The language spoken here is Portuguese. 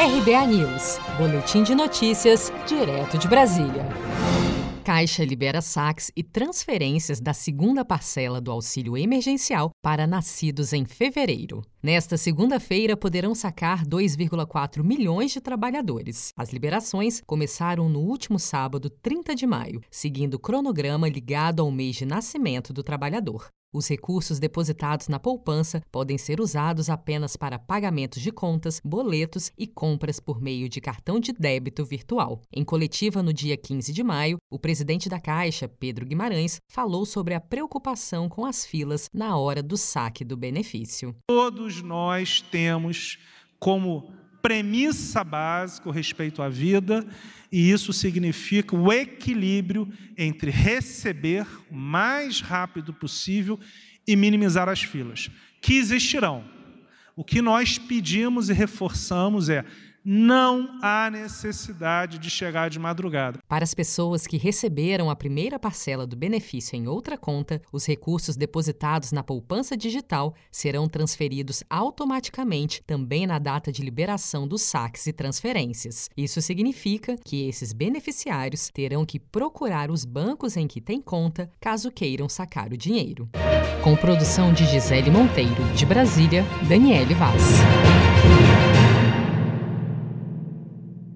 RBA News, Boletim de Notícias, direto de Brasília. Caixa libera saques e transferências da segunda parcela do auxílio emergencial para nascidos em fevereiro. Nesta segunda-feira, poderão sacar 2,4 milhões de trabalhadores. As liberações começaram no último sábado, 30 de maio, seguindo o cronograma ligado ao mês de nascimento do trabalhador. Os recursos depositados na poupança podem ser usados apenas para pagamentos de contas, boletos e compras por meio de cartão de débito virtual. Em coletiva no dia 15 de maio, o presidente da Caixa, Pedro Guimarães, falou sobre a preocupação com as filas na hora do saque do benefício. Todos nós temos como premissa básica respeito à vida, e isso significa o equilíbrio entre receber o mais rápido possível e minimizar as filas, que existirão. O que nós pedimos e reforçamos é não há necessidade de chegar de madrugada. Para as pessoas que receberam a primeira parcela do benefício em outra conta, os recursos depositados na poupança digital serão transferidos automaticamente também na data de liberação dos saques e transferências. Isso significa que esses beneficiários terão que procurar os bancos em que têm conta caso queiram sacar o dinheiro. Com produção de Gisele Monteiro, de Brasília, Daniele Vaz.